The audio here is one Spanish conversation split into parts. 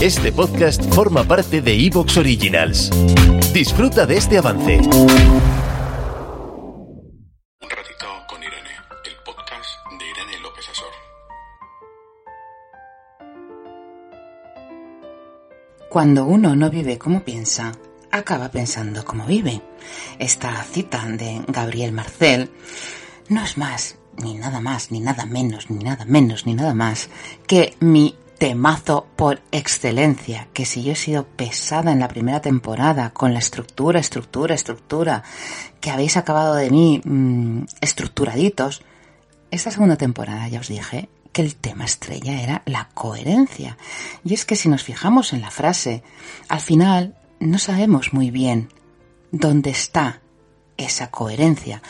Este podcast forma parte de Evox Originals. Disfruta de este avance. Un ratito con Irene, el podcast de Irene López Azor. Cuando uno no vive como piensa, acaba pensando como vive. Esta cita de Gabriel Marcel no es más, ni nada más, ni nada menos, ni nada menos, ni nada más que mi temazo por excelencia, que si yo he sido pesada en la primera temporada con la estructura, estructura, estructura, que habéis acabado de mí mmm, estructuraditos, esta segunda temporada ya os dije que el tema estrella era la coherencia. Y es que si nos fijamos en la frase, al final no sabemos muy bien dónde está esa coherencia.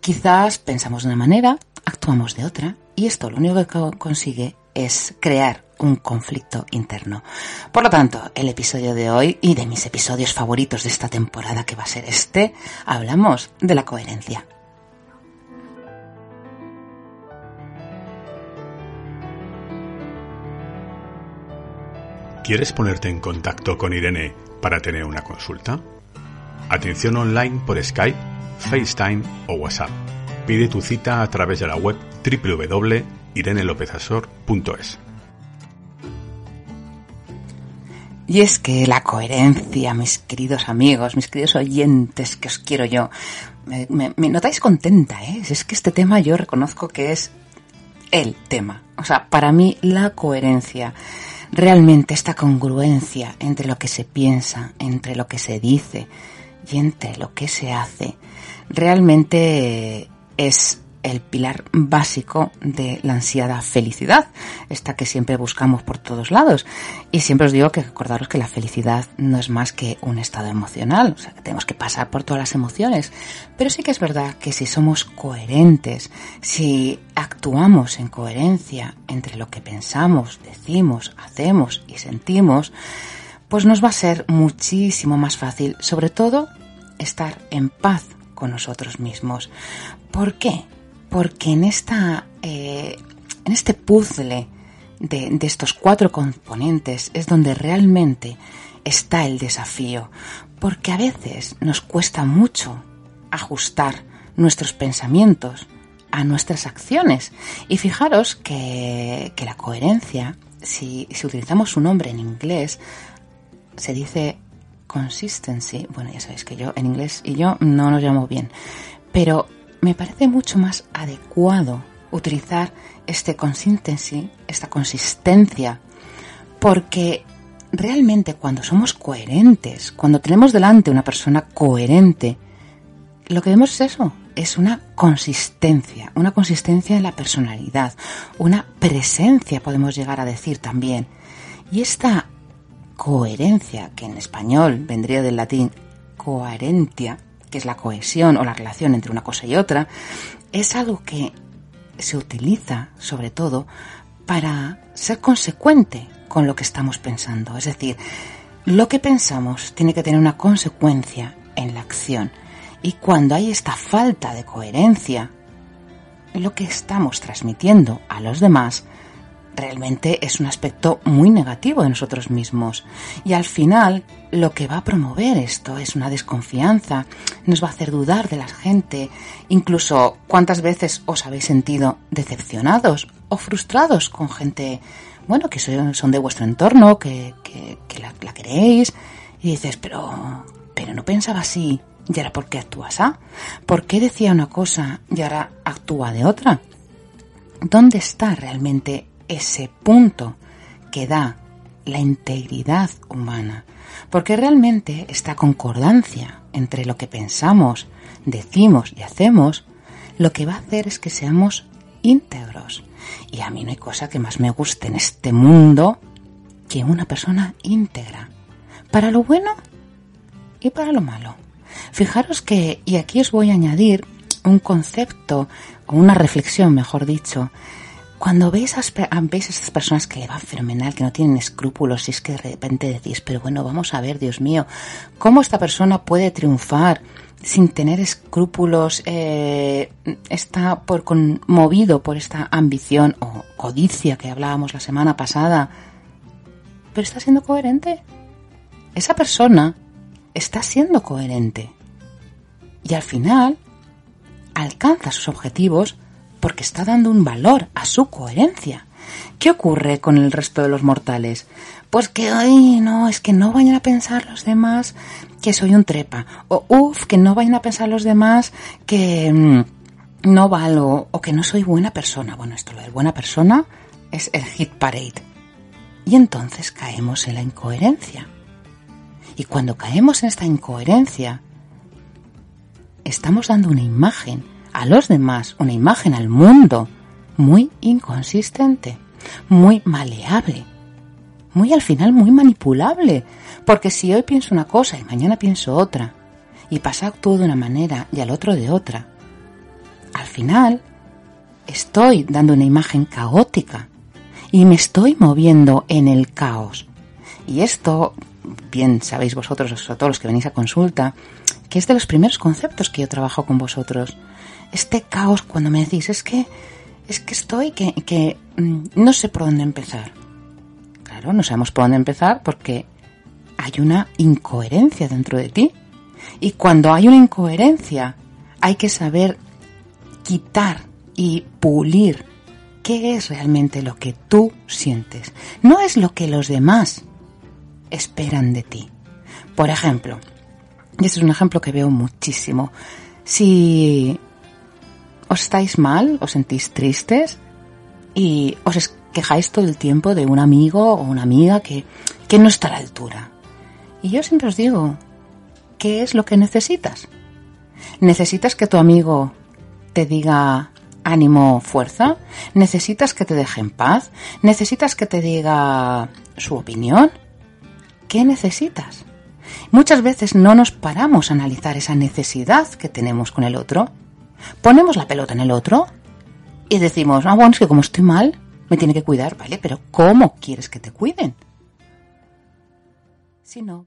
Quizás pensamos de una manera, actuamos de otra, y esto lo único que consigue es crear un conflicto interno. Por lo tanto, el episodio de hoy y de mis episodios favoritos de esta temporada que va a ser este, hablamos de la coherencia. ¿Quieres ponerte en contacto con Irene para tener una consulta? Atención online por Skype, FaceTime o WhatsApp. Pide tu cita a través de la web www.irenelopezasor.es. Y es que la coherencia, mis queridos amigos, mis queridos oyentes, que os quiero yo, me, notáis contenta, ¿eh? Es que este tema yo reconozco que es el tema. O sea, para mí la coherencia, realmente esta congruencia entre lo que se piensa, entre lo que se dice y entre lo que se hace, realmente es el pilar básico de la ansiada felicidad, esta que siempre buscamos por todos lados. Y siempre os digo que recordaros que la felicidad no es más que un estado emocional, o sea, que tenemos que pasar por todas las emociones. Pero sí que es verdad que si somos coherentes, si actuamos en coherencia entre lo que pensamos, decimos, hacemos y sentimos, pues nos va a ser muchísimo más fácil, sobre todo, estar en paz con nosotros mismos. ¿Por qué? porque en esta eh, en este puzzle de, de, estos cuatro componentes es donde realmente está el desafío, porque a veces nos cuesta mucho ajustar nuestros pensamientos a nuestras acciones. Y fijaros que, que la coherencia, si, si utilizamos su nombre en inglés, se dice consistency. Bueno, ya sabéis que yo en inglés y yo no nos llamo bien, pero me parece mucho más adecuado utilizar este consistency, esta consistencia, porque realmente cuando somos coherentes, cuando tenemos delante una persona coherente, lo que vemos es eso, es una consistencia, una consistencia en la personalidad, una presencia, podemos llegar a decir también. Y esta coherencia, que en español vendría del latín coherentia, que es la cohesión o la relación entre una cosa y otra, es algo que se utiliza sobre todo para ser consecuente con lo que estamos pensando. Es decir, lo que pensamos tiene que tener una consecuencia en la acción. Y cuando hay esta falta de coherencia, lo que estamos transmitiendo a los demás realmente es un aspecto muy negativo de nosotros mismos. Y al final lo que va a promover esto es una desconfianza, nos va a hacer dudar de la gente, incluso cuántas veces os habéis sentido decepcionados o frustrados con gente, bueno, que son de vuestro entorno, que, que, la, queréis, y dices, pero, pero no pensaba así, y ahora por qué actúas así, ¿por qué decía una cosa y ahora actúa de otra? ¿Dónde está realmente ese punto que da la integridad humana, porque realmente esta concordancia entre lo que pensamos, decimos y hacemos, lo que va a hacer es que seamos íntegros. Y a mí no hay cosa que más me guste en este mundo que una persona íntegra, para lo bueno y para lo malo. Fijaros que, y aquí os voy a añadir un concepto, o una reflexión, mejor dicho, cuando veis a, veis a estas personas que le van fenomenal, que no tienen escrúpulos, y es que de repente decís, pero bueno, vamos a ver, Dios mío, ¿cómo esta persona puede triunfar sin tener escrúpulos? Eh, está por, conmovido por esta ambición o codicia que hablábamos la semana pasada, pero está siendo coherente. Esa persona está siendo coherente. Y al final alcanza sus objetivos porque está dando un valor a su coherencia. ¿Qué ocurre con el resto de los mortales? Pues que, ay, no, es que no vayan a pensar los demás que soy un trepa. O, uff, que no vayan a pensar los demás que mm, no valgo o que no soy buena persona. Bueno, esto lo de buena persona es el hit parade. Y entonces caemos en la incoherencia. Y cuando caemos en esta incoherencia, estamos dando una imagen a los demás, una imagen al mundo muy inconsistente, muy maleable, muy al final muy manipulable, porque si hoy pienso una cosa y mañana pienso otra, y pasa todo de una manera y al otro de otra, al final estoy dando una imagen caótica y me estoy moviendo en el caos. Y esto, bien sabéis vosotros, sobre todo los que venís a consulta, que es de los primeros conceptos que yo trabajo con vosotros este caos cuando me decís, es que, es que estoy, que, que mm, no sé por dónde empezar. Claro, no sabemos por dónde empezar porque hay una incoherencia dentro de ti. Y cuando hay una incoherencia, hay que saber quitar y pulir qué es realmente lo que tú sientes. No es lo que los demás esperan de ti. Por ejemplo, y este es un ejemplo que veo muchísimo, si os estáis mal, os sentís tristes y os quejáis todo el tiempo de un amigo o una amiga que, que no está a la altura. Y yo siempre os digo, ¿qué es lo que necesitas? ¿Necesitas que tu amigo te diga ánimo, fuerza? ¿Necesitas que te deje en paz? ¿Necesitas que te diga su opinión? ¿Qué necesitas? Muchas veces no nos paramos a analizar esa necesidad que tenemos con el otro Ponemos la pelota en el otro y decimos, ah, bueno, es que como estoy mal, me tiene que cuidar, ¿vale? Pero ¿cómo quieres que te cuiden? Si no.